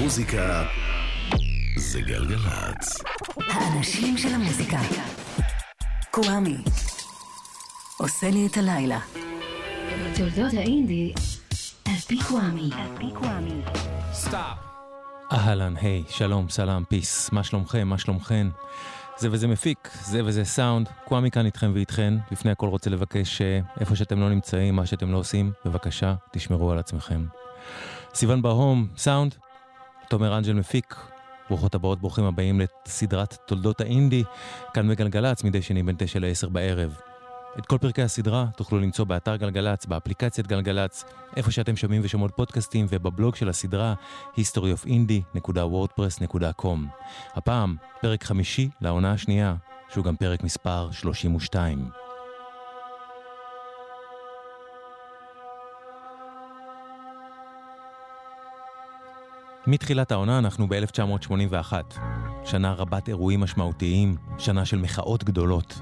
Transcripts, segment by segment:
מוזיקה זה גלגלצ. האנשים של המוזיקה. קוואמי. עושה לי את הלילה. תולדות האינדי על פי קוואמי. אהלן, היי, שלום, סלאם, פיס, מה שלומכם, מה שלומכן? זה וזה מפיק, זה וזה סאונד, קוואמי כאן איתכם ואיתכן. לפני הכל רוצה לבקש אה, איפה שאתם לא נמצאים, מה שאתם לא עושים, בבקשה, תשמרו על עצמכם. סיוון ברהום, סאונד, תומר אנג'ל מפיק, ברוכות הבאות, ברוכים הבאים לסדרת תולדות האינדי, כאן בגלגלצ, מדי שני בין תשע לעשר בערב. את כל פרקי הסדרה תוכלו למצוא באתר גלגלצ, באפליקציית גלגלצ, איפה שאתם שומעים ושומעות פודקאסטים ובבלוג של הסדרה historyofindie.wordpress.com. הפעם, פרק חמישי לעונה השנייה, שהוא גם פרק מספר 32. מתחילת העונה אנחנו ב-1981, שנה רבת אירועים משמעותיים, שנה של מחאות גדולות.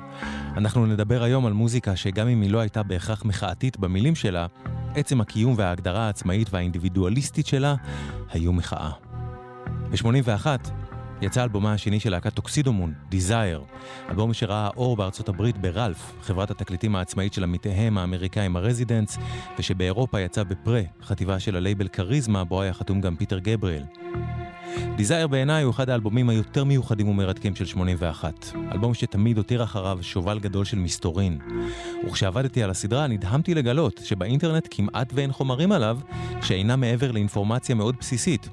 אנחנו נדבר היום על מוזיקה שגם אם היא לא הייתה בהכרח מחאתית במילים שלה, עצם הקיום וההגדרה העצמאית והאינדיבידואליסטית שלה היו מחאה. ב-81 יצא אלבומה השני של להקת טוקסידומון, Desire, אלבום שראה אור בארצות הברית ברלף, חברת התקליטים העצמאית של עמיתיהם האמריקאים הרזידנטס, ושבאירופה יצא ב Pre, חטיבה של הלייבל Charisma, בו היה חתום גם פיטר גבריאל. Desire בעיניי הוא אחד האלבומים היותר מיוחדים ומרתקים של 81. אלבום שתמיד הותיר אחריו שובל גדול של מסתורין. וכשעבדתי על הסדרה נדהמתי לגלות שבאינטרנט כמעט ואין חומרים עליו שאינם מעבר לאינפורמציה מאוד בסיסית.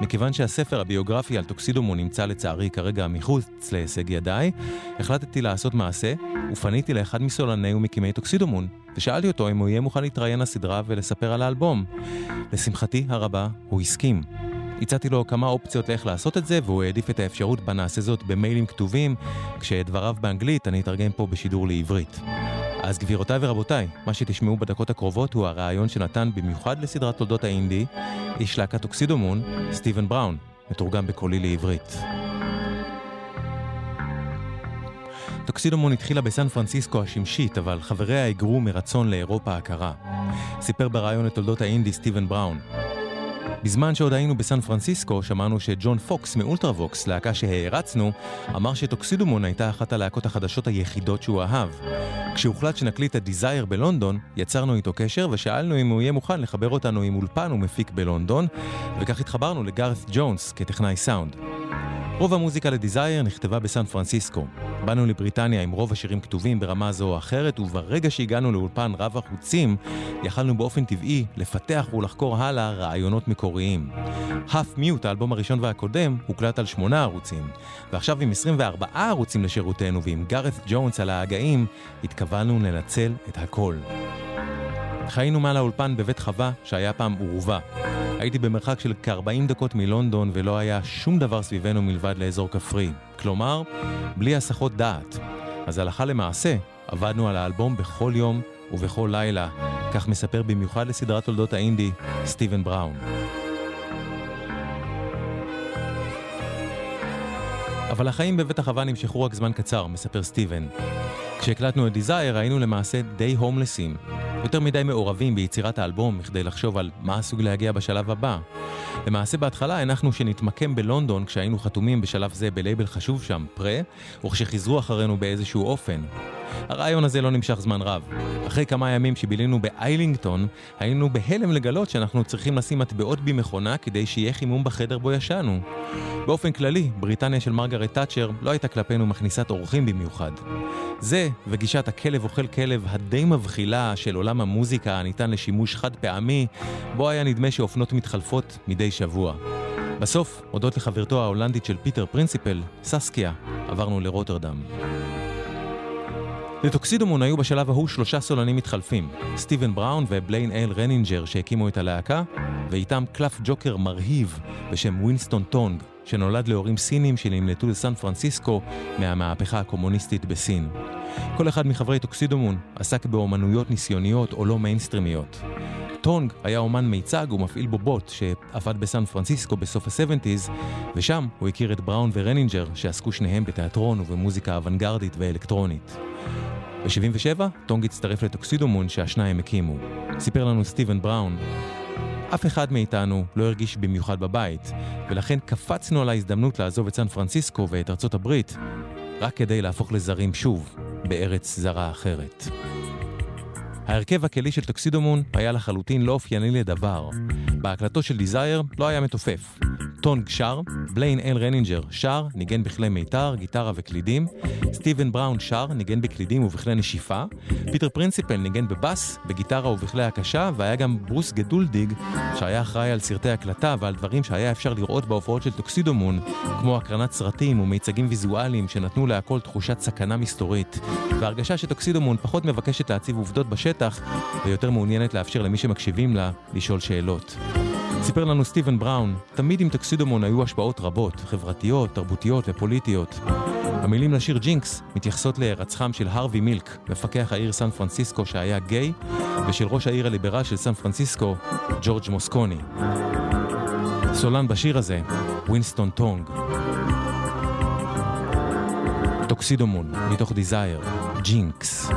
מכיוון שהספר הביוגרפי על Tuxedomoon נמצא לצערי כרגע מחוץ להישג ידיי, החלטתי לעשות מעשה ופניתי לאחד מסולני ומקימי טוקסידומון, ושאלתי אותו אם הוא יהיה מוכן להתראיין לסדרה ולספר על האלבום. לשמחתי הרבה, הוא הסכים. הצעתי לו כמה אופציות לאיך לעשות את זה, והוא העדיף את האפשרות בה נעשה זאת במיילים כתובים, כשאת דבריו באנגלית אני אתרגם פה בשידור לעברית. אז גבירותיי ורבותיי, מה שתשמעו בדקות הקרובות הוא הרעיון שנתן במיוחד לסדרת תולדות האינדי, איש להקת טוקסידומון, סטיבן בראון, מתורגם בקולי לעברית. Tuxedomoon התחילה בסן פרנסיסקו השמשית, אבל חבריה היגרו מרצון לאירופה הקרה. סיפר בריאיון לתולדות האינדי סטיבן בראון. בזמן שעוד היינו בסן פרנסיסקו, שמענו שג'ון פוקס מ Ultravox, להקה שהערצנו, אמר ש Tuxedomoon הייתה אחת הלהקות החדשות היחידות שהוא אהב. כשהוחלט שנקליט את Desire בלונדון, יצרנו איתו קשר ושאלנו אם הוא יהיה מוכן לחבר אותנו עם אולפן ומפיק בלונדון, וכך התחברנו לגארת ג'ונס כטכנאי סאונד. רוב המוזיקה לדיזייר נכתבה בסן פרנסיסקו. באנו לבריטניה עם רוב השירים כתובים ברמה זו או אחרת, וברגע שהגענו לאולפן רב החוצים, יכלנו באופן טבעי לפתח ולחקור הלאה רעיונות מקוריים. Half Mute, האלבום הראשון והקודם, הוקלט על שמונה ערוצים, ועכשיו עם 24 ערוצים לשירותנו ועם גארת ג'ונס על ההגאים, התכוונו לנצל את הכל. חיינו מעל האולפן בבית חווה, שהיה פעם עורבה. הייתי במרחק של כ-40 דקות מלונדון ולא היה שום דבר סביבנו מלבד לאזור כפרי. כלומר, בלי הסחות דעת. אז הלכה למעשה, עבדנו על האלבום בכל יום ובכל לילה, כך מספר במיוחד לסדרת תולדות האינדי, סטיבן בראון. אבל החיים בבית החווה נמשכו רק זמן קצר, מספר סטיבן. כשהקלטנו את דיזייר היינו למעשה די הומלסים. יותר מדי מעורבים ביצירת האלבום מכדי לחשוב על מה עשוי להגיע בשלב הבא. למעשה בהתחלה הנחנו שנתמקם בלונדון כשהיינו חתומים בשלב זה בלייבל חשוב שם, פרה, וכשחיזרו אחרינו באיזשהו אופן. הרעיון הזה לא נמשך זמן רב. אחרי כמה ימים שבילינו באיילינגטון, היינו בהלם לגלות שאנחנו צריכים לשים מטבעות במכונה כדי שיהיה חימום בחדר בו ישנו. באופן כללי, בריטניה של מרגרט תאצ'ר לא הייתה כלפינו מכניסת אורחים במיוחד. זה, וגישת הכלב אוכל כלב הדי מבחילה של עולם המוזיקה הניתן לשימוש חד פעמי, בו היה נדמה שאופנות מתחלפות מדי שבוע. בסוף, הודות לחברתו ההולנדית של פיטר פרינסיפל, ססקיה, עברנו לרוטרדם. ל Tuxedomoon היו בשלב ההוא שלושה סולנים מתחלפים, סטיבן בראון ובליין אל רנינג'ר שהקימו את הלהקה, ואיתם קלף ג'וקר מרהיב בשם ווינסטון טונג, שנולד להורים סינים שנמלטו לסן פרנסיסקו מהמהפכה הקומוניסטית בסין. כל אחד מחברי Tuxedomoon עסק באומנויות ניסיוניות או לא מיינסטרימיות. טונג היה אומן מיצג ומפעיל בובות שעבד בסן פרנסיסקו בסוף ה-70's, ושם הוא הכיר את בראון ורנינג'ר שעסקו שניהם בתיאטרון ובמוזיקה אוונגרדית ואלקטרונית. ב-77 טונג הצטרף ל Tuxedomoon שהשניים הקימו. סיפר לנו סטיבן בראון, אף אחד מאיתנו לא הרגיש במיוחד בבית, ולכן קפצנו על ההזדמנות לעזוב את סן פרנסיסקו ואת ארצות הברית, רק כדי להפוך לזרים שוב, בארץ זרה אחרת. ההרכב הכלי של Tuxedomoon היה לחלוטין לא אופייני לדבר. בהקלטות של Desire לא היה מתופף. טונג שר, בליין אל רנינג'ר שר, ניגן בכלי מיתר, גיטרה וקלידים, סטיבן בראון שר, ניגן בקלידים ובכלי נשיפה, פיטר פרינסיפל ניגן בבאס, בגיטרה ובכלי הקשה, והיה גם ברוס גדולדיג, שהיה אחראי על סרטי הקלטה ועל דברים שהיה אפשר לראות בהופעות של Tuxedomoon, כמו הקרנת סרטים ומיצגים ויזואליים שנתנו להכל תחושת סכנה מסתורית, והרגשה ש Tuxedomoon פחות מבקשת להציב עובדות בשטח, ויותר מעוניינת לאפשר למי שמקשיבים לה לשאול שאלות. סיפר לנו סטיבן בראון, תמיד עם Tuxedomoon היו השפעות רבות, חברתיות, תרבותיות ופוליטיות. המילים לשיר Jinx מתייחסות להירצחם של הרווי מילק, מפקח העיר סן פרנסיסקו שהיה גיי, ושל ראש העיר הליברל של סן פרנסיסקו, ג'ורג' מוסקוני. סולן בשיר הזה, ווינסטון טונג. Tuxedomoon, מתוך Desire, Jinx.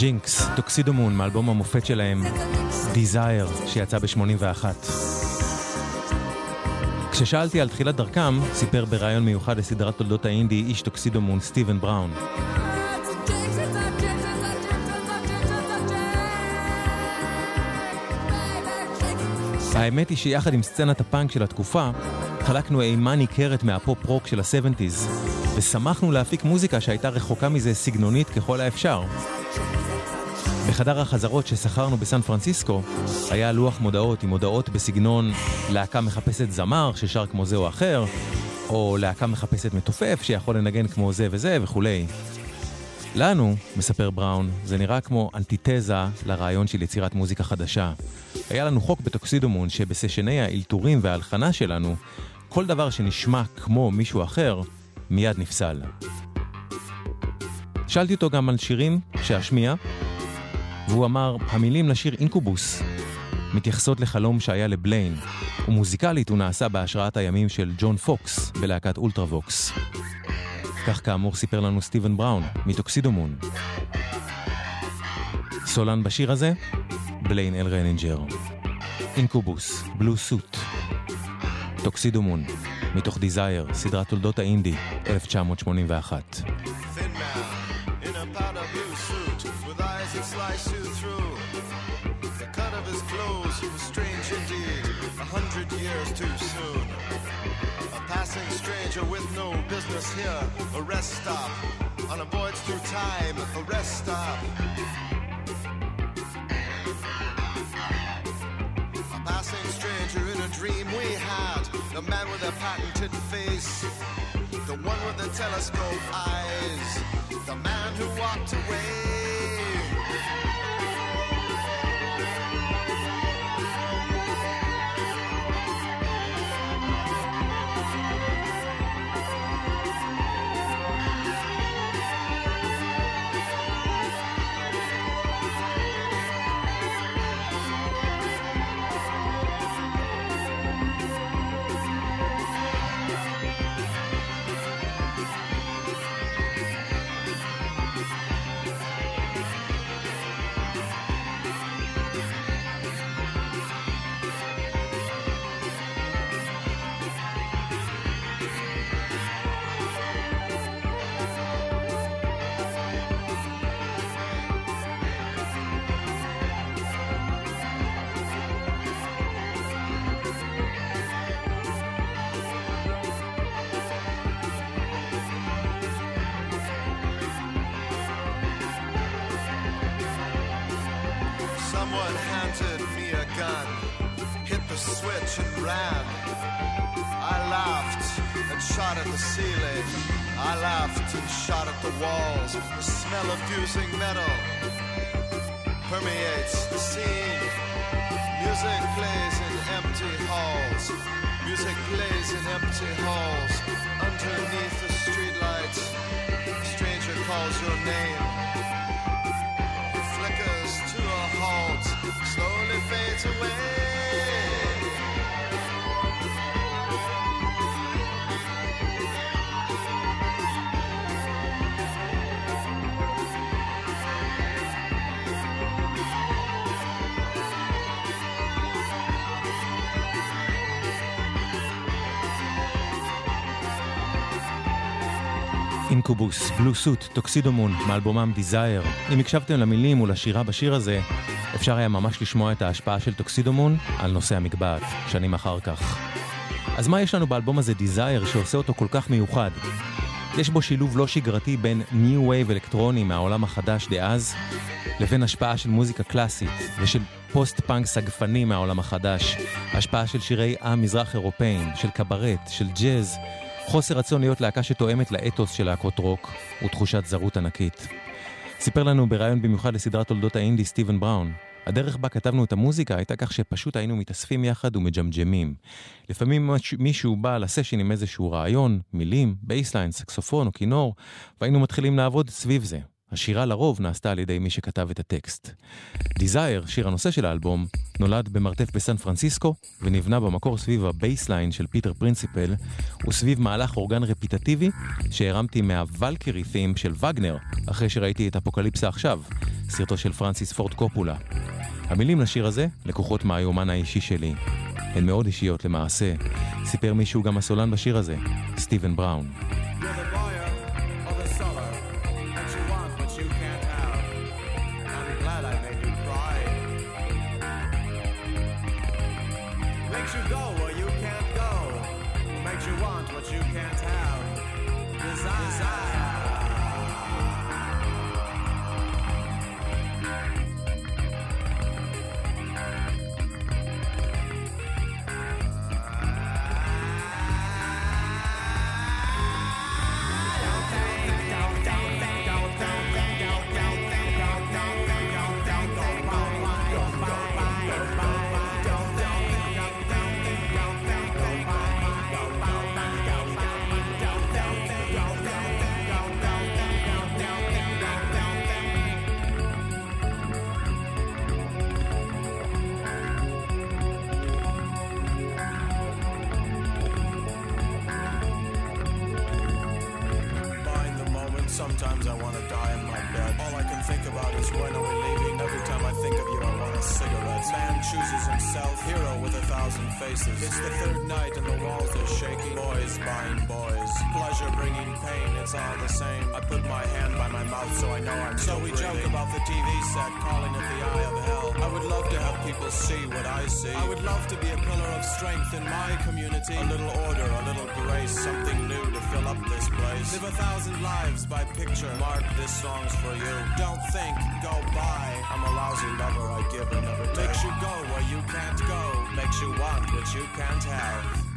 Jinx, Tuxedomoon, מאלבום המופת שלהם, Desire, שיצא ב-81. כששאלתי על תחילת דרכם, סיפר בריאיון מיוחד לסדרת תולדות האינדי איש Tuxedomoon, סטיבן בראון. האמת היא שיחד עם סצנת הפאנק של התקופה, חלקנו אימה ניכרת מהפופ רוק של ה-70's, ושמחנו להפיק מוזיקה שהייתה רחוקה מזה סגנונית ככל האפשר. בחדר החזרות ששכרנו בסן פרנסיסקו, היה לוח מודעות עם מודעות בסגנון להקה מחפשת זמר ששר כמו זה או אחר, או להקה מחפשת מתופף שיכול לנגן כמו זה וזה וכולי. לנו, מספר בראון, זה נראה כמו אנטיתזה לרעיון של יצירת מוזיקה חדשה. היה לנו חוק בטוקסידומון שבסשני האלתורים וההלחנה שלנו, כל דבר שנשמע כמו מישהו אחר, מיד נפסל. שאלתי אותו גם על שירים שאשמיע, והוא אמר, המילים לשיר Incubus מתייחסות לחלום שהיה לבליין, ומוזיקלית הוא נעשה בהשראת הימים של ג'ון פוקס בלהקת Ultravox. כך כאמור סיפר לנו סטיבן בראון, מ Tuxedomoon. סולן בשיר הזה, בליין אל ריינינג'ר. אינקובוס, בלו סוט. טוקסידומון, מתוך דיזייר, סדרת תולדות האינדי, 1981. Passing stranger with no business here. A rest stop on a voyage through time. A rest stop. A passing stranger in a dream we had. The man with a patented face. The one with the telescope eyes. The man who walked away. and shot at the ceiling. I laughed and shot at the walls. The smell of fusing metal permeates the scene. Music plays in empty halls. Music plays in empty halls. Underneath the streetlights, a stranger calls your name. Flickers to a halt, slowly fades away. Incubus, Blue Suit, Tuxedomoon, מאלבומם Desire. אם הקשבתם למילים ולשירה בשיר הזה, אפשר היה ממש לשמוע את ההשפעה של Tuxedomoon על נושאי המגבעת, שנים אחר כך. אז מה יש לנו באלבום הזה Desire שעושה אותו כל כך מיוחד? יש בו שילוב לא שגרתי בין new wave אלקטרוני מהעולם החדש דאז, לבין השפעה של מוזיקה קלאסית ושל פוסט פאנק סגפני מהעולם החדש, השפעה של שירי עם מזרח אירופאים, של קברט, של ג'אז, חוסר רצון להיות להקה שתואמת לאתוס של להקות רוק, ותחושת זרות ענקית. סיפר לנו בריאיון במיוחד לסדרת תולדות האינדי סטיבן בראון, הדרך בה כתבנו את המוזיקה הייתה כך שפשוט היינו מתאספים יחד ומג'מג'מים. לפעמים מישהו בא לסשן עם איזשהו רעיון, מילים, bassline, סקסופון או כינור, והיינו מתחילים לעבוד סביב זה. השירה לרוב נעשתה על ידי מי שכתב את הטקסט. Desire, שיר הנושא של האלבום, נולד במרתף בסן פרנסיסקו, ונבנה במקור סביב ה bassline של פיטר פרינסיפל, וסביב מהלך אורגן רפיטטיבי שהרמתי מה Valkyrie theme של וגנר, אחרי שראיתי את אפוקליפסה עכשיו, סרטו של פרנסיס פורד קופולה. המילים לשיר הזה לקוחות מהיומן האישי שלי. הן מאוד אישיות למעשה. סיפר מי שהוא גם הסולן בשיר הזה, סטיבן בראון. chooses calling it the eye of hell. I would love to have people see what I see. I would love to be a pillar of strength in my community. A little order, a little grace, something new to fill up this place. Live a thousand lives by picture. Mark, this song's for you. Don't think, go by. I'm a lousy lover, I give and never take. Makes you go where you can't go. Makes you want what you can't have.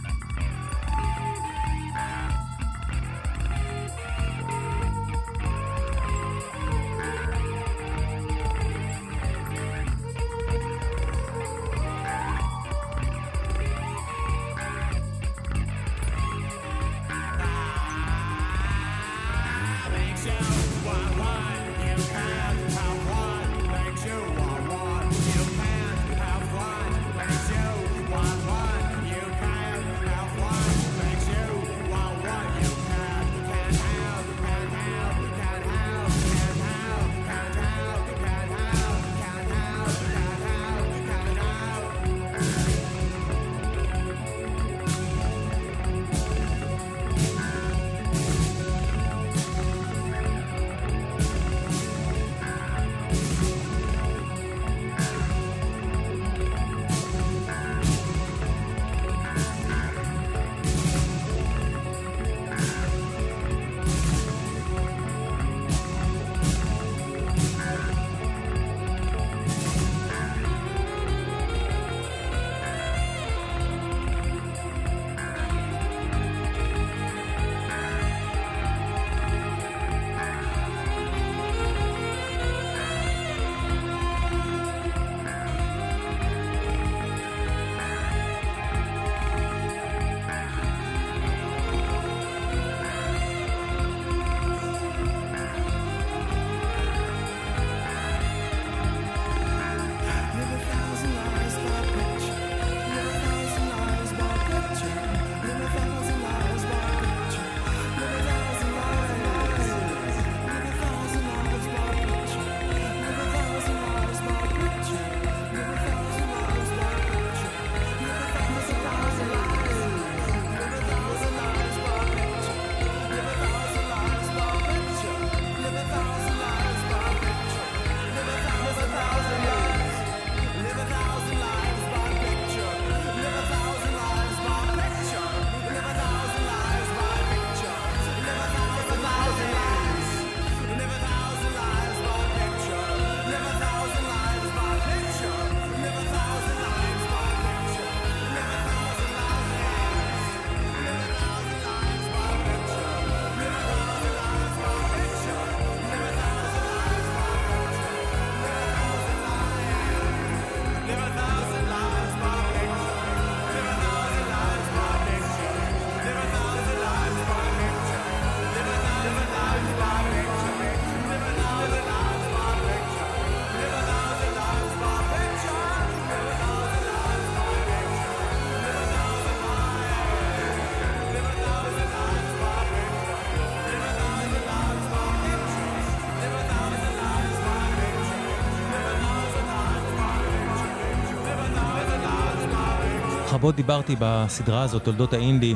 רבות דיברתי בסדרה הזאת, תולדות האינדי,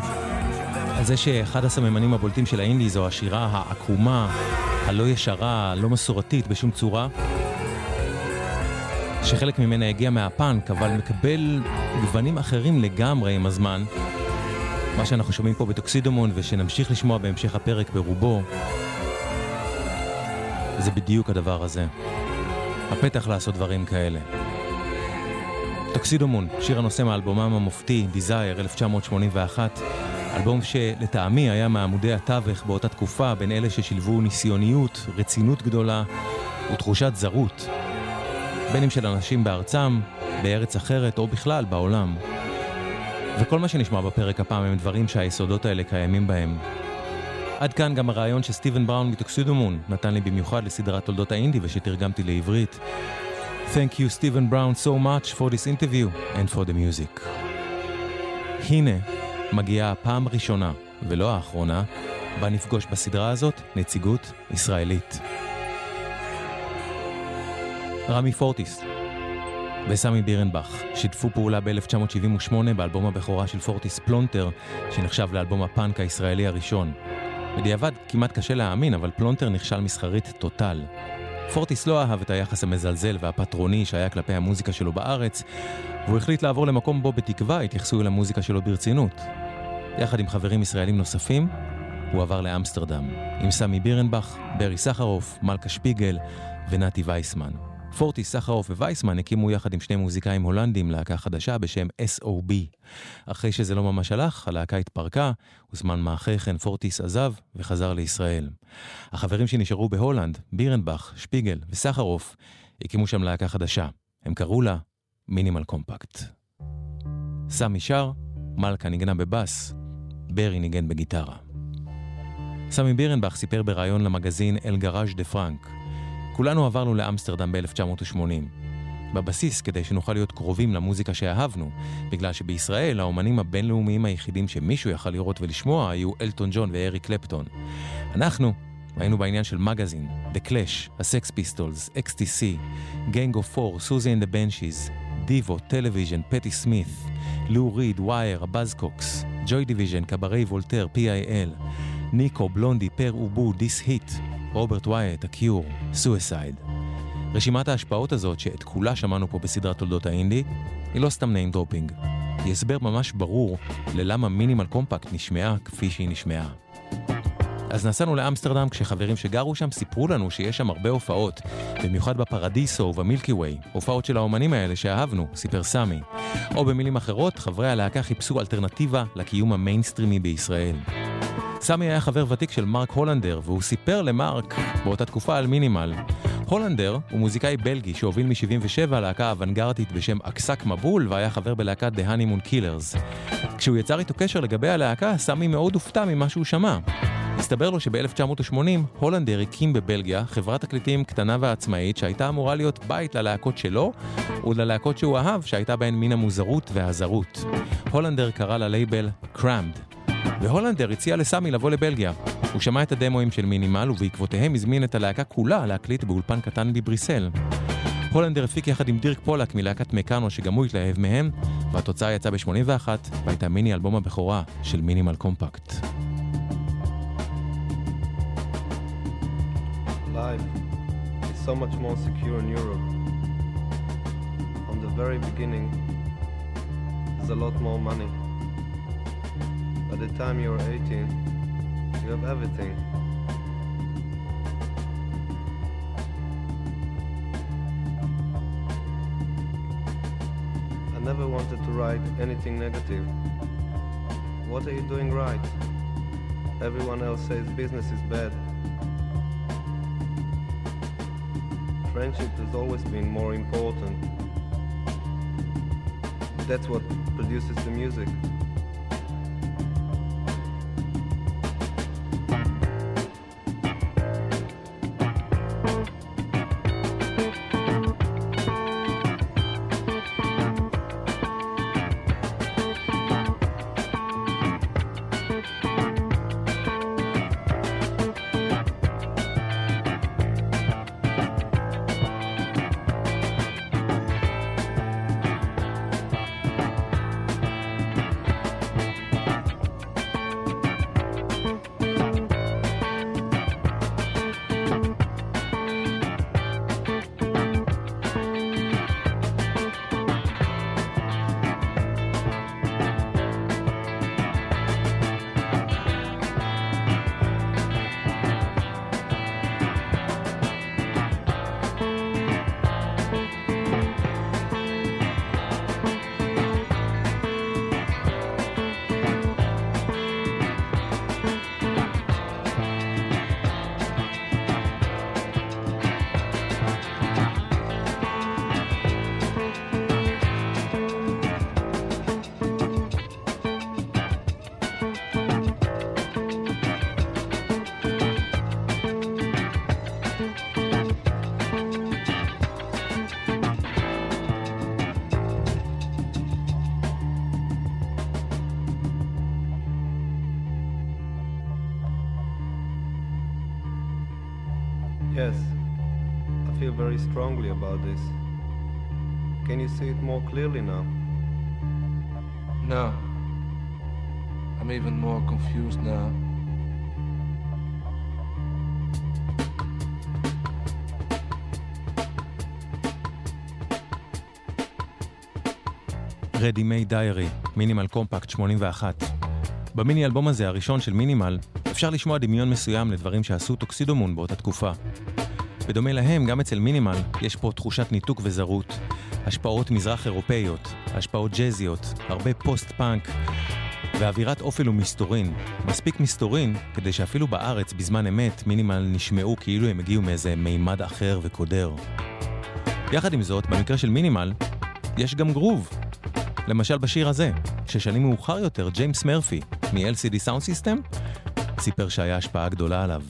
על זה שאחד הסממנים הבולטים של האינדי זו השירה העקומה, הלא ישרה, הלא מסורתית בשום צורה, שחלק ממנה הגיע מהפאנק, אבל מקבל גוונים אחרים לגמרי עם הזמן. מה שאנחנו שומעים פה בטוקסידומון ושנמשיך לשמוע בהמשך הפרק ברובו, זה בדיוק הדבר הזה. הפתח לעשות דברים כאלה. טוקסידומון, שיר הנושא מאלבומם המופתי, Desire 1981, אלבום שלטעמי היה מעמודי התווך באותה תקופה בין אלה ששילבו ניסיוניות, רצינות גדולה ותחושת זרות, בין אם של אנשים בארצם, בארץ אחרת או בכלל בעולם. וכל מה שנשמע בפרק הפעם הם דברים שהיסודות האלה קיימים בהם. עד כאן גם הרעיון שסטיבן בראון מטוקסידומון נתן לי במיוחד לסדרת תולדות האינדי ושתרגמתי לעברית. Thank you, Stephen Brown, so much for this interview and for the music. הנה מגיעה הפעם הראשונה, ולא האחרונה, בה נפגוש בסדרה הזאת נציגות ישראלית. רמי פורטיס, וסמי בירנבך שיתפו פעולה ב-1978 באלבום הבכורה של פורטיס פלונטר, שנחשב לאלבום הפאנק הישראלי הראשון. בדיעבד כמעט קשה להאמין, אבל פלונטר נכשל מסחרית טוטל. פורטיס לא אהב את היחס המזלזל והפטרוני שהיה כלפי המוזיקה שלו בארץ, והוא החליט לעבור למקום בו בתקווה התייחסו אל המוזיקה שלו ברצינות. יחד עם חברים ישראלים נוספים, הוא עבר לאמסטרדם, עם סמי בירנבך, ברי סחרוף, מלכה שפיגל ונתי וייסמן. פורטי, סחרוף ווייסמן הקימו יחד עם שני מוזיקאים הולנדים להקה חדשה בשם SOB. אחרי שזה לא ממש הלך, הלהקה התפרקה, וזמן מה אחרי כן פורטיס עזב וחזר לישראל. החברים שנשארו בהולנד, בירנבך, שפיגל וסחרוף, הקימו שם להקה חדשה. הם קראו לה Minimal Compact. סמי שר, מלכה ניגנה בבאס, ברי ניגן בגיטרה. סמי בירנבך סיפר בריאיון למגזין אל גראז' דה פרנק כולנו עברנו לאמסטרדם ב-1980. בבסיס כדי שנוכל להיות קרובים למוזיקה שאהבנו, בגלל שבישראל האומנים הבינלאומיים היחידים שמישהו יכל לראות ולשמוע היו אלטון ג'ון ואריק קלפטון. אנחנו היינו בעניין של Magazine, The Clash, ה Sex Pistols, XTC, Gang of Four, Siouxsie and the Banshees, Devo, Television, פטי סמית, לו ריד, Wire, ה Buzzcocks, Joy Division, Cabaret Voltaire, PIL, ניקו, Blondie, Pere Ubu, This Heat, רוברט וייאט, ה Cure, Suicide. רשימת ההשפעות הזאת, שאת כולה שמענו פה בסדרת תולדות האינדי, היא לא סתם name dropping. היא הסבר ממש ברור ללמה Minimal Compact נשמעה כפי שהיא נשמעה. אז נסענו לאמסטרדם כשחברים שגרו שם סיפרו לנו שיש שם הרבה הופעות, במיוחד בפרדיסו וב Milky Way, הופעות של האומנים האלה שאהבנו, סיפר סמי. או במילים אחרות, חברי הלהקה חיפשו אלטרנטיבה לקיום המיינסטרימי בישראל. סמי היה חבר ותיק של מרק הולנדר, והוא סיפר למרק באותה תקופה על Minimal. הולנדר הוא מוזיקאי בלגי שהוביל מ-77 להקה אוונגרדית בשם Aksak Maboul והיה חבר בלהקת The Honeymoon Killers. כשהוא יצר איתו קשר לגבי הלהקה, סמי מאוד הופתע ממה שהוא שמע. הסתבר לו שב-1980 הולנדר הקים בבלגיה חברת תקליטים קטנה ועצמאית שהייתה אמורה להיות בית ללהקות שלו וללהקות שהוא אהב שהייתה בהן מן המוזרות והזרות. הולנדר קרא ללייבל קראמד, והולנדר הציע לסמי לבוא לבלגיה. הוא שמע את הדמואים של מינימל ובעקבותיהם הזמין את הלהקה כולה להקליט באולפן קטן בבריסל. הולנדר הפיק יחד עם דירק פולק מלהקת מקאנו שגם הוא התלהב מהם, והתוצאה יצאה ב-81 והייתה מיני אלבום הבכורה של מינימל קומפקט. There's a lot more money. By the time you're 18, you have everything. I never wanted to write anything negative. What are you doing right? Everyone else says business is bad. Friendship has always been more important. That's what produces the music. About this. Can you see it more clearly now? No. I'm even more confused now. Ready Made Diary, מינימל קומפקט 81. במיני אלבום הזה, הראשון של מינימל, אפשר לשמוע דמיון מסוים לדברים שעשו טוקסידומון באותה תקופה. בדומה להם, גם אצל Minimal יש פה תחושת ניתוק וזרות, השפעות מזרח אירופאיות, השפעות ג'אזיות, הרבה פוסט-פאנק, ואווירת אופל ומסתורין. מספיק מסתורין כדי שאפילו בארץ, בזמן אמת, Minimal נשמעו כאילו הם הגיעו מאיזה מימד אחר וקודר. יחד עם זאת, במקרה של Minimal, יש גם גרוב. למשל בשיר הזה, ששנים מאוחר יותר, ג'יימס מרפי, מ-LCD Sound System, סיפר שהיה השפעה גדולה עליו.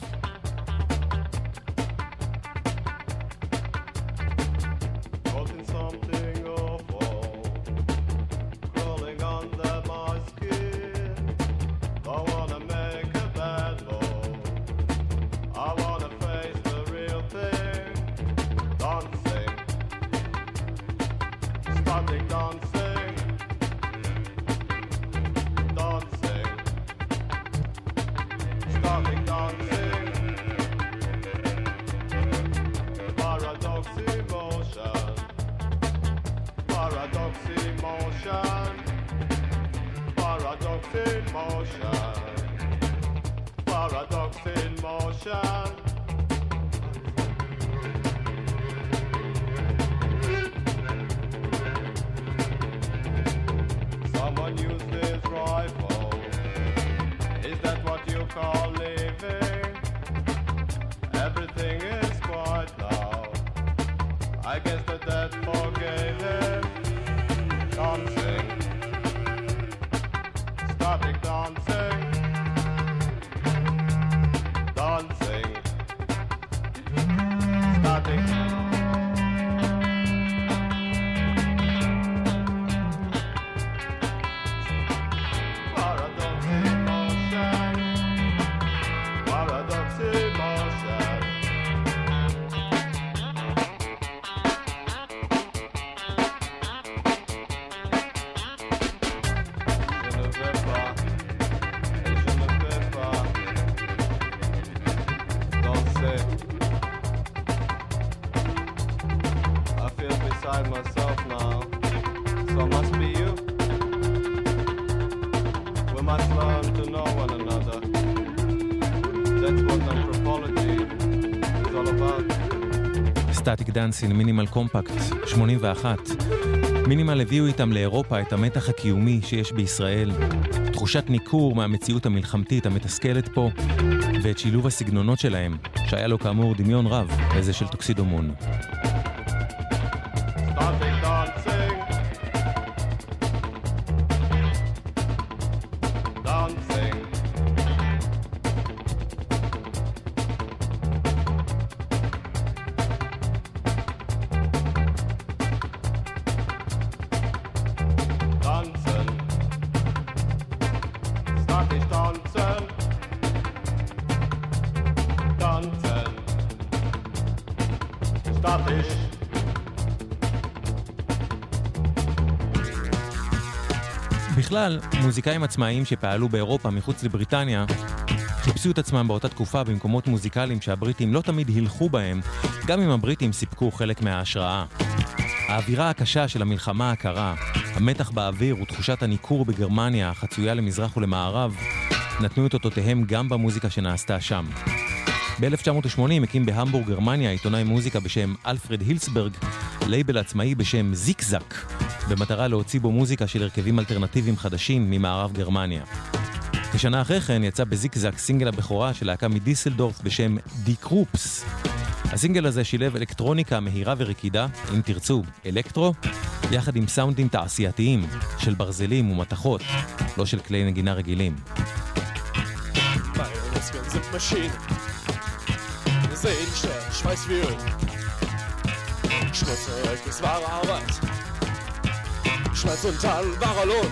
דאנסין, מינימל קומפקט, 81. מינימל הביאו איתם לאירופה את המתח הקיומי שיש בישראל, תחושת ניכור מהמציאות המלחמתית המתסכלת פה, ואת שילוב הסגנונות שלהם, שהיה לו כאמור דמיון רב לזה של טוקסידומון. בכלל, מוזיקאים עצמאיים שפעלו באירופה מחוץ לבריטניה חיפשו את עצמם באותה תקופה במקומות מוזיקליים שהבריטים לא תמיד הילכו בהם, גם אם הבריטים סיפקו חלק מההשראה. האווירה הקשה של המלחמה הקרה, המתח באוויר ותחושת הניכור בגרמניה, החצויה למזרח ולמערב, נתנו את אותותיהם גם במוזיקה שנעשתה שם. ב-1980 הקים בהמבורג, גרמניה, עיתונאי מוזיקה בשם אלפרד הילסברג, לייבל עצמאי בשם ZickZack, במטרה להוציא בו מוזיקה של הרכבים אלטרנטיביים חדשים ממערב גרמניה. כשנה אחרי כן יצא ב ZickZack סינגל הבכורה של להקה מדיסלדורף בשם Die Krupps. הסינגל הזה שילב אלקטרוניקה מהירה ורקידה, אם תרצו, אלקטרו, יחד עם סאונדים תעשייתיים של ברזלים ומתכות, לא של כלי נגינה רגילים. Schmutzig, wahre Arbeit. Schmerz und dann war er los.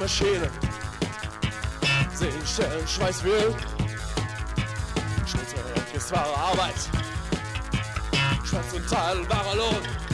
Maschine sehen Stellen äh, Schweiß will. Schmutzige, war Arbeit. Schwarz und Tal, wahrer Lohn.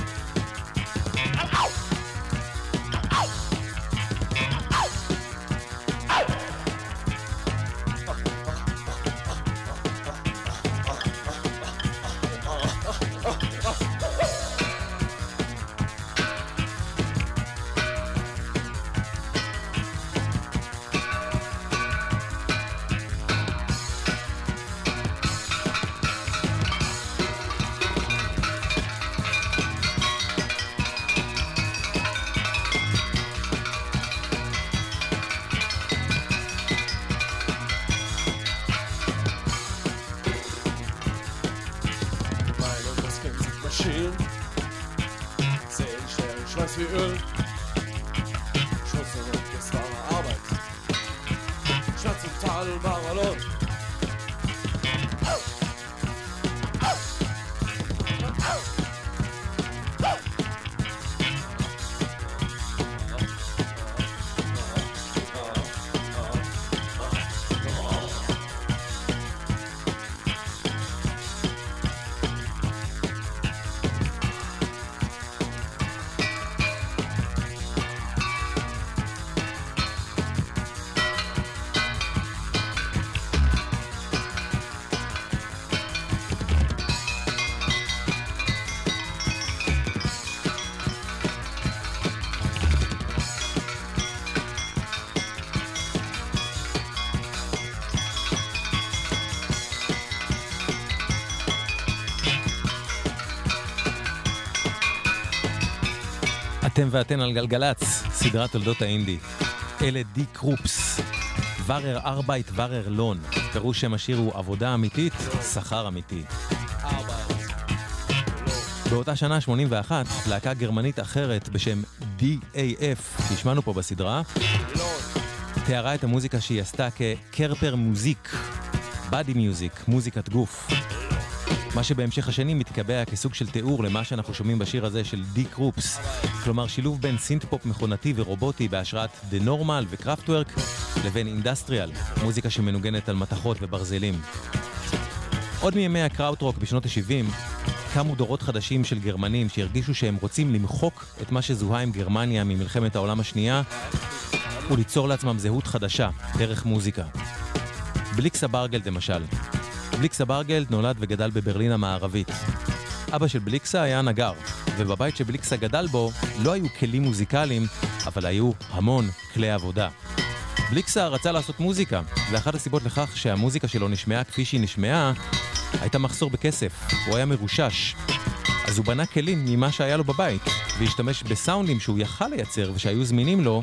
אתם ואתן על גלגלצ, סדרת תולדות האינדי. אלה די קרופס. ורר ארבייט ורר לון. פירוש שם השיר הוא עבודה אמיתית, שכר אמיתי. באותה שנה, 81, להקה גרמנית אחרת בשם DAF, שהשמענו פה בסדרה, תיארה את המוזיקה שהיא עשתה כקרפר מוזיק, באדי מיוזיק, מוזיקת גוף. מה שבהמשך השנים מתקבע כסוג של תיאור למה שאנחנו שומעים בשיר הזה של די קרופס, כלומר שילוב בין סינט-פופ מכונתי ורובוטי בהשראת The Normal ו Kraftwerk לבין אינדסטריאל, מוזיקה שמנוגנת על מתכות וברזלים. עוד מימי הקראוטרוק בשנות ה-70 קמו דורות חדשים של גרמנים שהרגישו שהם רוצים למחוק את מה שזוהה עם גרמניה ממלחמת העולם השנייה וליצור לעצמם זהות חדשה דרך מוזיקה. בליקסה ברגלד למשל. בליקסה ברגלד נולד וגדל בברלין המערבית. אבא של בליקסה היה נגר, ובבית שבליקסה גדל בו לא היו כלים מוזיקליים, אבל היו המון כלי עבודה. בליקסה רצה לעשות מוזיקה, ואחת הסיבות לכך שהמוזיקה שלו נשמעה כפי שהיא נשמעה, הייתה מחסור בכסף, הוא היה מרושש. אז הוא בנה כלים ממה שהיה לו בבית, והשתמש בסאונדים שהוא יכל לייצר ושהיו זמינים לו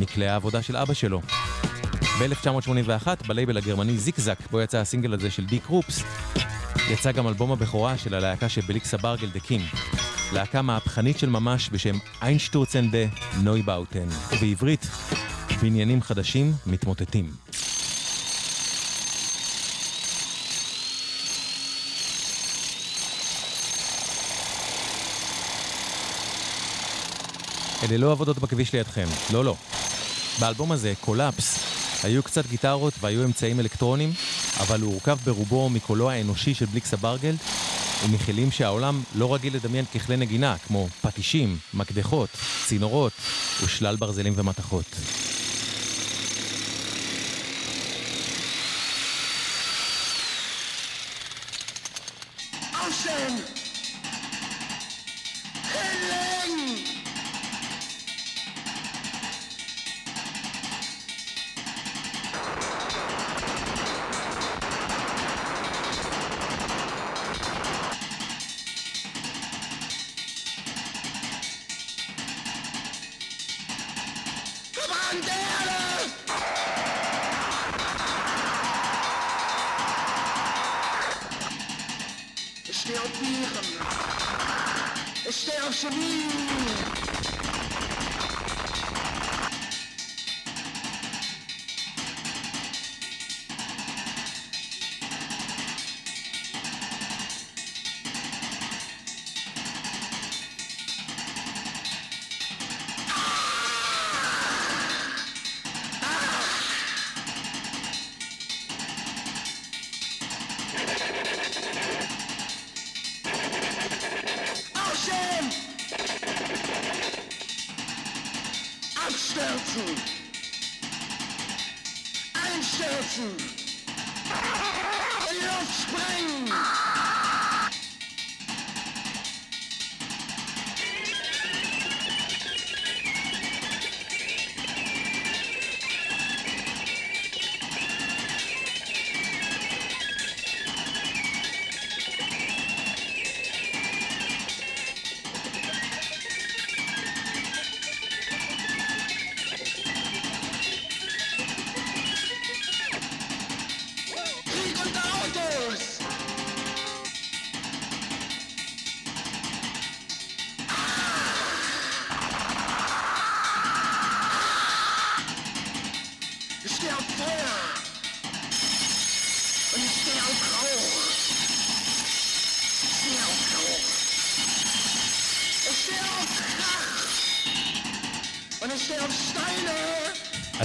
מכלי העבודה של אבא שלו. ב-1981, בלייבל הגרמני זיקזק, בו יצא הסינגל הזה של די קרופס, יצא גם אלבום הבכורה של הלהקה שבליקסה ברגלד הקים. להקה מהפכנית של ממש בשם Einstürzende Neubauten, ובעברית, בניינים חדשים מתמוטטים. אלה לא עבודות בכביש לידכם, לא לא. באלבום הזה, Kollaps, היו קצת גיטרות והיו אמצעים אלקטרונים, אבל הוא הורכב ברובו מקולו האנושי של בליקסה ברגלד, ומכלים שהעולם לא רגיל לדמיין ככלי נגינה, כמו פטישים, מקדחות, צינורות ושלל ברזלים ומתכות. Einstürzen! Einstürzen! In die Luft sprengen!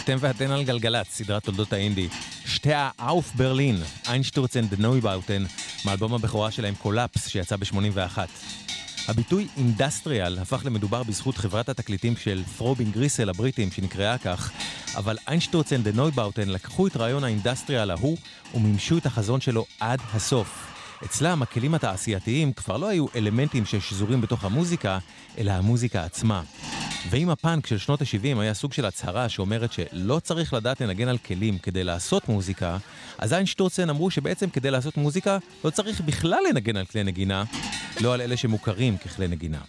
אתם ואתן על גלגלצ, סדרת תולדות האינדי. Steh auf Berlin, Einstürzende Neubauten, מאלבום הבכורה שלהם Kollaps, שיצא ב-81. הביטוי industrial הפך למדובר בזכות חברת התקליטים של Throbbing Gristle הבריטים, שנקראה כך, אבל Einstürzende Neubauten לקחו את רעיון ה industrial ההוא ומימשו את החזון שלו עד הסוף. אצלם הכלים התעשייתיים כבר לא היו אלמנטים ששזורים בתוך המוזיקה, אלא המוזיקה עצמה. ואם הפאנק של שנות ה-70 היה סוג של הצהרה שאומרת שלא צריך לדעת לנגן על כלים כדי לעשות מוזיקה, אז איינשטורצן אמרו שבעצם כדי לעשות מוזיקה לא צריך בכלל לנגן על כלי נגינה, לא על אלה שמוכרים ככלי נגינה.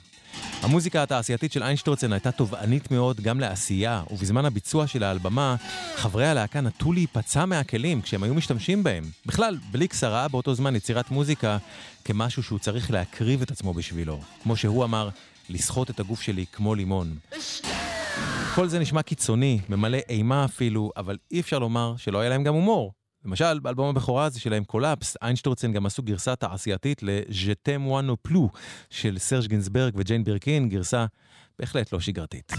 המוזיקה התעשייתית של איינשטורצן הייתה תובענית מאוד גם לעשייה, ובזמן הביצוע שלה על במה, חברי הלהקה נטו להיפצע מהכלים כשהם היו משתמשים בהם. בכלל, בליקס ראה באותו זמן יצירת מוזיקה כמשהו שהוא צריך להקריב את עצמו בשבילו. כמו שהוא אמר, לסחוט את הגוף שלי כמו לימון. כל זה נשמע קיצוני, ממלא אימה אפילו, אבל אי אפשר לומר שלא היה להם גם הומור. למשל, באלבום הבכורה הזה שלהם Kollaps, Einstürzende גם עשו גרסה תעשייתית Moi non plus של סרג' גינסברג וג'יין בירקין, גרסה בהחלט לא שגרתית.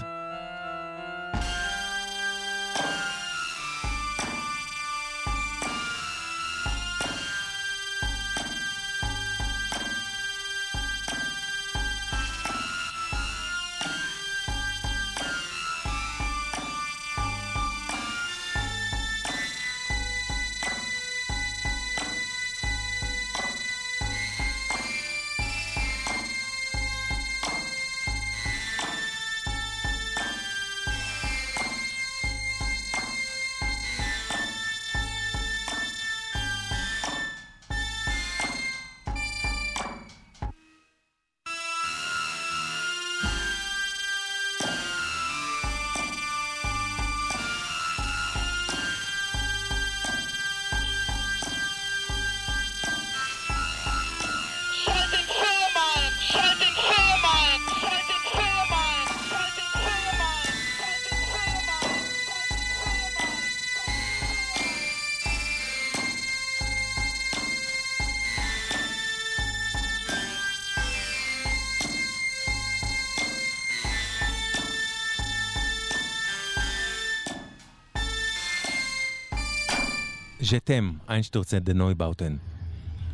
ז'תם, איינשטורצן דנויבאוטן.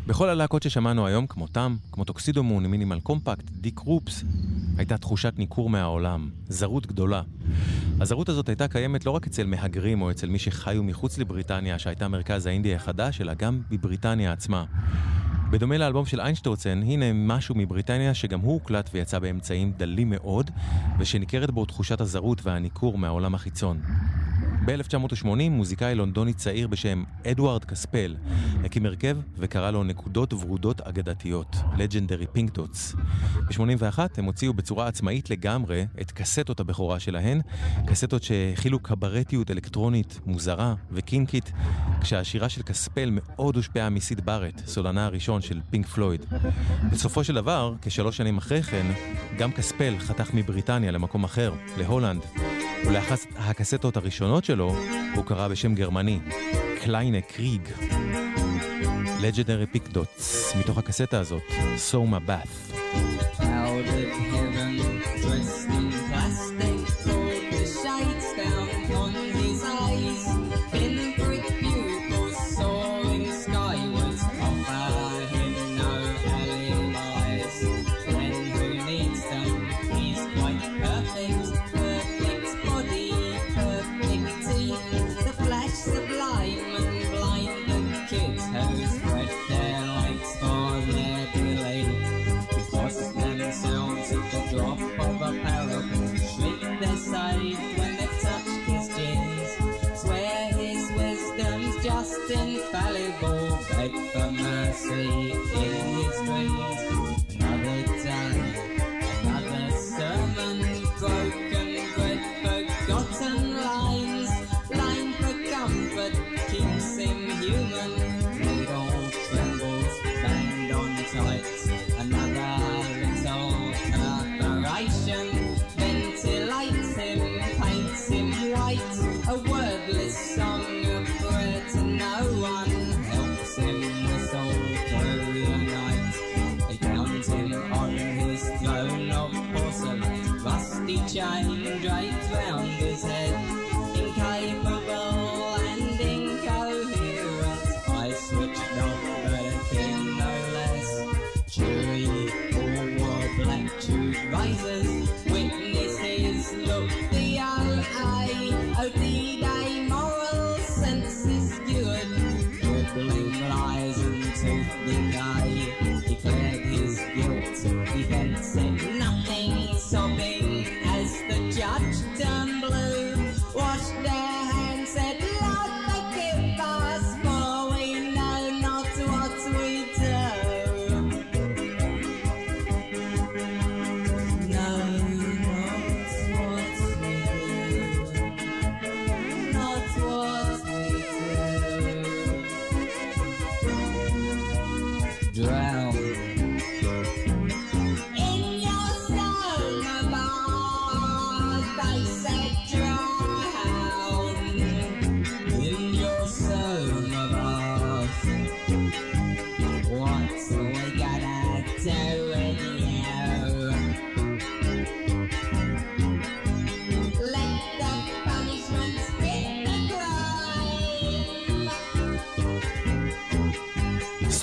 בכל הלהקות ששמענו היום, כמותם, כמו טוקסידו מון, מינימל קומפקט, דיק רופס, הייתה תחושת ניכור מהעולם, זרות גדולה. הזרות הזאת הייתה קיימת לא רק אצל מהגרים או אצל מי שחיו מחוץ לבריטניה, שהייתה מרכז האינדי החדש, אלא גם בבריטניה עצמה. בדומה לאלבום של איינשטורצן, הנה משהו מבריטניה שגם הוא הוקלט ויצא באמצעים דלים מאוד, ושניכרת בו תחושת הזרות והניכור מהעולם החיצון. ב-1980 מוזיקאי לונדוני צעיר בשם אדוארד קספל הקים הרכב וקרא לו נקודות ורודות אגדתיות, Legendary Pink Dots. ב-81 הם הוציאו בצורה עצמאית לגמרי את קסטות הבכורה שלהן, קסטות שהכילו קברטיות אלקטרונית מוזרה וקינקית, כשהשירה של קספל מאוד הושפעה מסיד בארט, סולנה הראשון של פינק פלויד. בסופו של דבר, כשלוש שנים אחרי כן, גם קספל חתך מבריטניה למקום אחר, להולנד. ולאחת הקסטות הראשונות שלו, הוא קרא בשם גרמני, קליינה קריג. לג'נדרי פיק דוטס, מתוך הקסטה הזאת, סומה באת'. Out of it is me.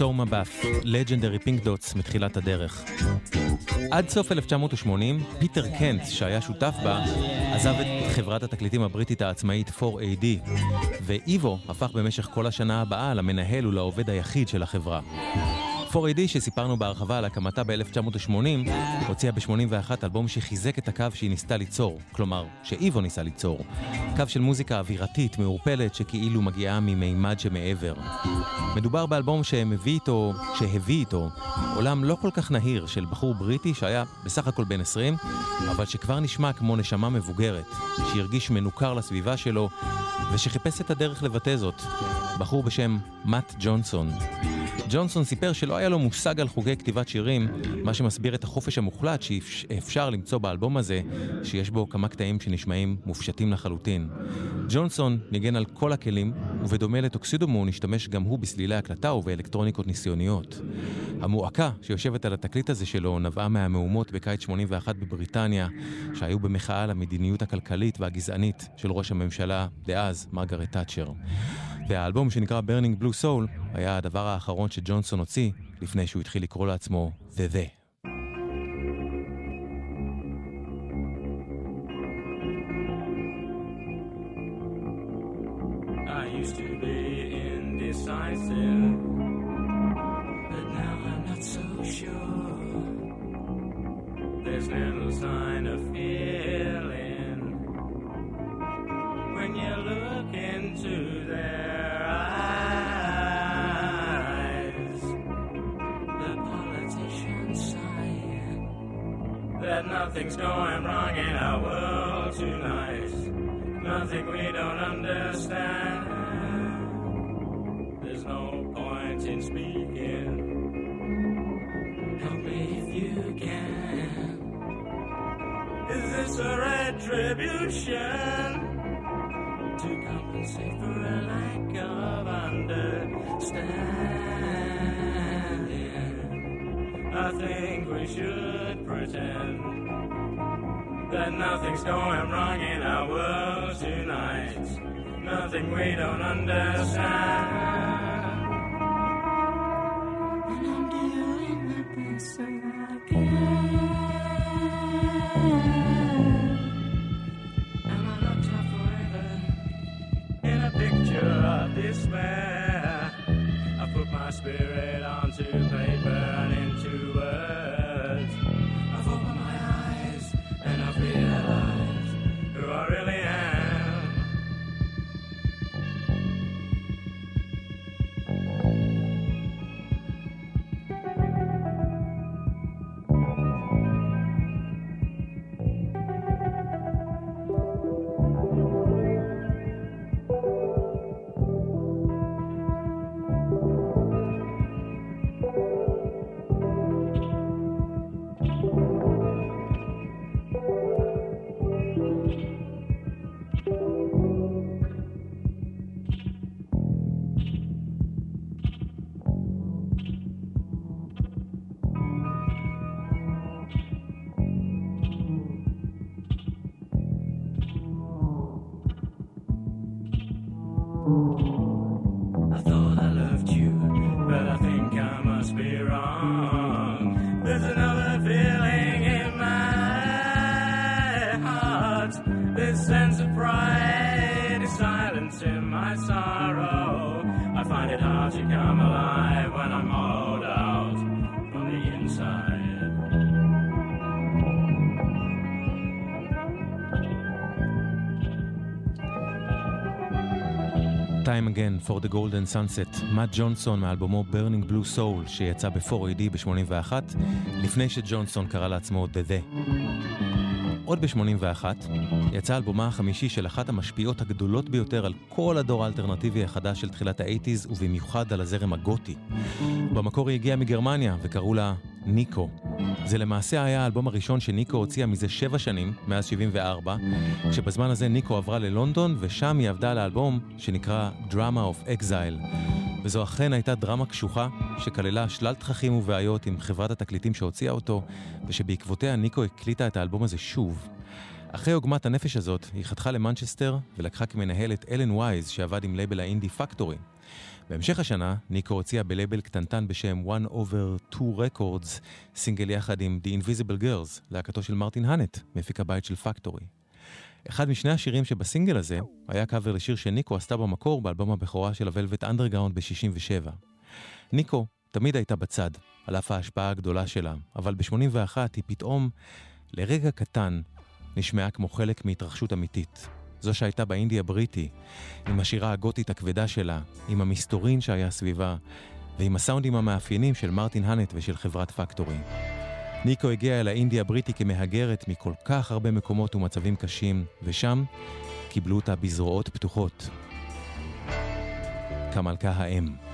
Soma Bath, Legendary Pink Dots מתחילת הדרך. עד סוף 1980, פיטר קנט, שהיה שותף בה, עזב את חברת התקליטים הבריטית העצמאית 4AD, ואיבו הפך במשך כל השנה הבאה למנהל ולעובד היחיד של החברה. 4AD, שסיפרנו בהרחבה על הקמתה ב-1980, הוציאה ב-81 אלבום שחיזק את הקו שהיא ניסתה ליצור, כלומר, שאיבו ניסה ליצור. קו של מוזיקה אווירתית, מעורפלת, שכאילו מגיעה ממימד שמעבר. מדובר באלבום שמביא איתו, שהביא איתו, עולם לא כל כך נהיר של בחור בריטי שהיה בסך הכל בן 20, אבל שכבר נשמע כמו נשמה מבוגרת, שהרגיש מנוכר לסביבה שלו, ושחיפש את הדרך לבטא זאת. בחור בשם מאט ג'ונסון. ג'ונסון סיפר שלא היה לו מושג על חוגי כתיבת שירים, מה שמסביר את החופש המוחלט שאפשר למצוא באלבום הזה, שיש בו כמה קטעים שנשמעים מופשטים לחלוטין. ג'ונסון ניגן על כל הכלים, ובדומה לטוקסידומון השתמש גם הוא בסלילי הקלטה ובאלקטרוניקות ניסיוניות. המועקה שיושבת על התקליט הזה שלו נבעה מהמהומות בקיץ 81 בבריטניה, שהיו במחאה על המדיניות הכלכלית והגזענית של ראש הממשלה דאז, מרגרט תאצ'ר. והאלבום שנקרא Burning Blue Soul היה הדבר האחרון שג'ונסון הוציא לפני שהוא התחיל לקרוא לעצמו The The. Nothing's going wrong in our world tonight. Nothing we don't understand. And I'm doing the best that I can. Locked up forever in a picture of despair. I put my spirit onto for the Golden Sunset, מאט ג'ונסון מאלבומו Burning Blue Soul שיצא ב-4AD ב-81, לפני שג'ונסון קרא לעצמו The The. עוד ב-81 יצא אלבומה החמישי של אחת המשפיעות הגדולות ביותר על כל הדור האלטרנטיבי החדש של תחילת האייטיז ובמיוחד על הזרם הגותי. במקור היא הגיעה מגרמניה וקראו לה ניקו. זה למעשה היה האלבום הראשון שניקו הוציאה מזה שבע שנים, מאז 74, כשבזמן הזה ניקו עברה ללונדון ושם היא עבדה על האלבום שנקרא Drama of Exile. וזו אכן הייתה דרמה קשוחה שכללה שלל תככים ובעיות עם חברת התקליטים שהוציאה אותו, ושבעקבותיה ניקו הקליטה את האלבום הזה שוב. אחרי עוגמת הנפש הזאת, היא חתכה למנצ'סטר ולקחה כמנהלת אלן וייז שעבד עם לייבל האינדי פקטורי. בהמשך השנה, ניקו הוציאה בלייבל קטנטן בשם One Over Two Records, סינגל יחד עם The Invisible Girls, להקתו של מרטין האנט, מפיק הבית של פקטורי. אחד משני השירים שבסינגל הזה היה קאבר לשיר שניקו עשתה במקור באלבום הבכורה של הוולווט אנדרגראונד ב-67. ניקו תמיד הייתה בצד, על אף ההשפעה הגדולה שלה, אבל ב-81 היא פתאום, לרגע קטן, נשמעה כמו חלק מהתרחשות אמיתית. זו שהייתה באינדי הבריטי, עם השירה הגותית הכבדה שלה, עם המסתורין שהיה סביבה, ועם הסאונדים המאפיינים של מרטין האנט ושל חברת פקטורי. ניקו הגיעה אל האינדי הבריטי כמהגרת מכל כך הרבה מקומות ומצבים קשים, ושם קיבלו אותה בזרועות פתוחות. כמלכה האם.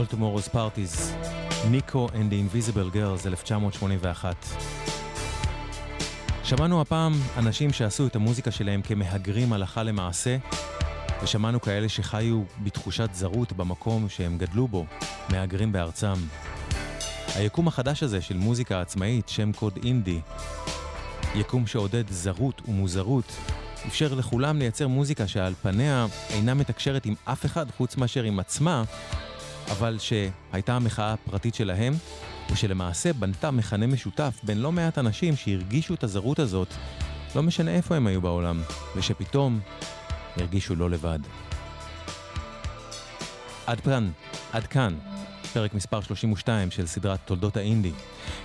All Tomorrow's Parties, ניקו and the Invisible Girls, 1981. שמענו הפעם אנשים שעשו את המוזיקה שלהם כמהגרים הלכה למעשה, ושמענו כאלה שחיו בתחושת זרות במקום שהם גדלו בו, מהגרים בארצם. היקום החדש הזה של מוזיקה עצמאית, שם קוד אינדי, יקום שעודד זרות ומוזרות, אפשר לכולם לייצר מוזיקה שעל פניה אינה מתקשרת עם אף אחד חוץ מאשר עם עצמה, אבל שהייתה המחאה הפרטית שלהם, ושלמעשה בנתה מכנה משותף בין לא מעט אנשים שהרגישו את הזרות הזאת, לא משנה איפה הם היו בעולם, ושפתאום הרגישו לא לבד. עד כאן, עד כאן, פרק מספר 32 של סדרת תולדות האינדי.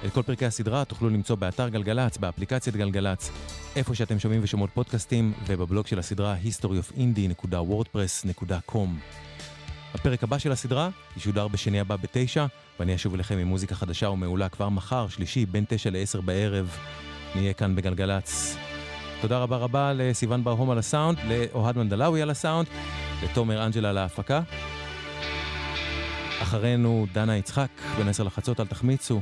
את כל פרקי הסדרה תוכלו למצוא באתר גלגלצ, באפליקציית גלגלצ, איפה שאתם שומעים ושומעות פודקאסטים, ובבלוג של הסדרה historyofindie.wordpress.com. הפרק הבא של הסדרה ישודר בשני הבא בתשע, ואני אשוב אליכם עם מוזיקה חדשה ומעולה כבר מחר, שלישי, בין תשע לעשר בערב. נהיה כאן בגלגלצ. תודה רבה רבה לסיון ברהום על הסאונד, לאוהד מנדלאווי על הסאונד, לתומר אנג'לה על ההפקה. אחרינו דנה יצחק, בין עשר לחצות, אל תחמיצו.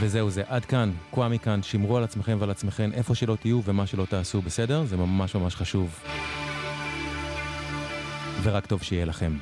וזהו זה, עד כאן, קוואמי כאן, שמרו על עצמכם ועל עצמכם איפה שלא תהיו ומה שלא תעשו, בסדר? זה ממש ממש חשוב. ורק טוב שיהיה לכם.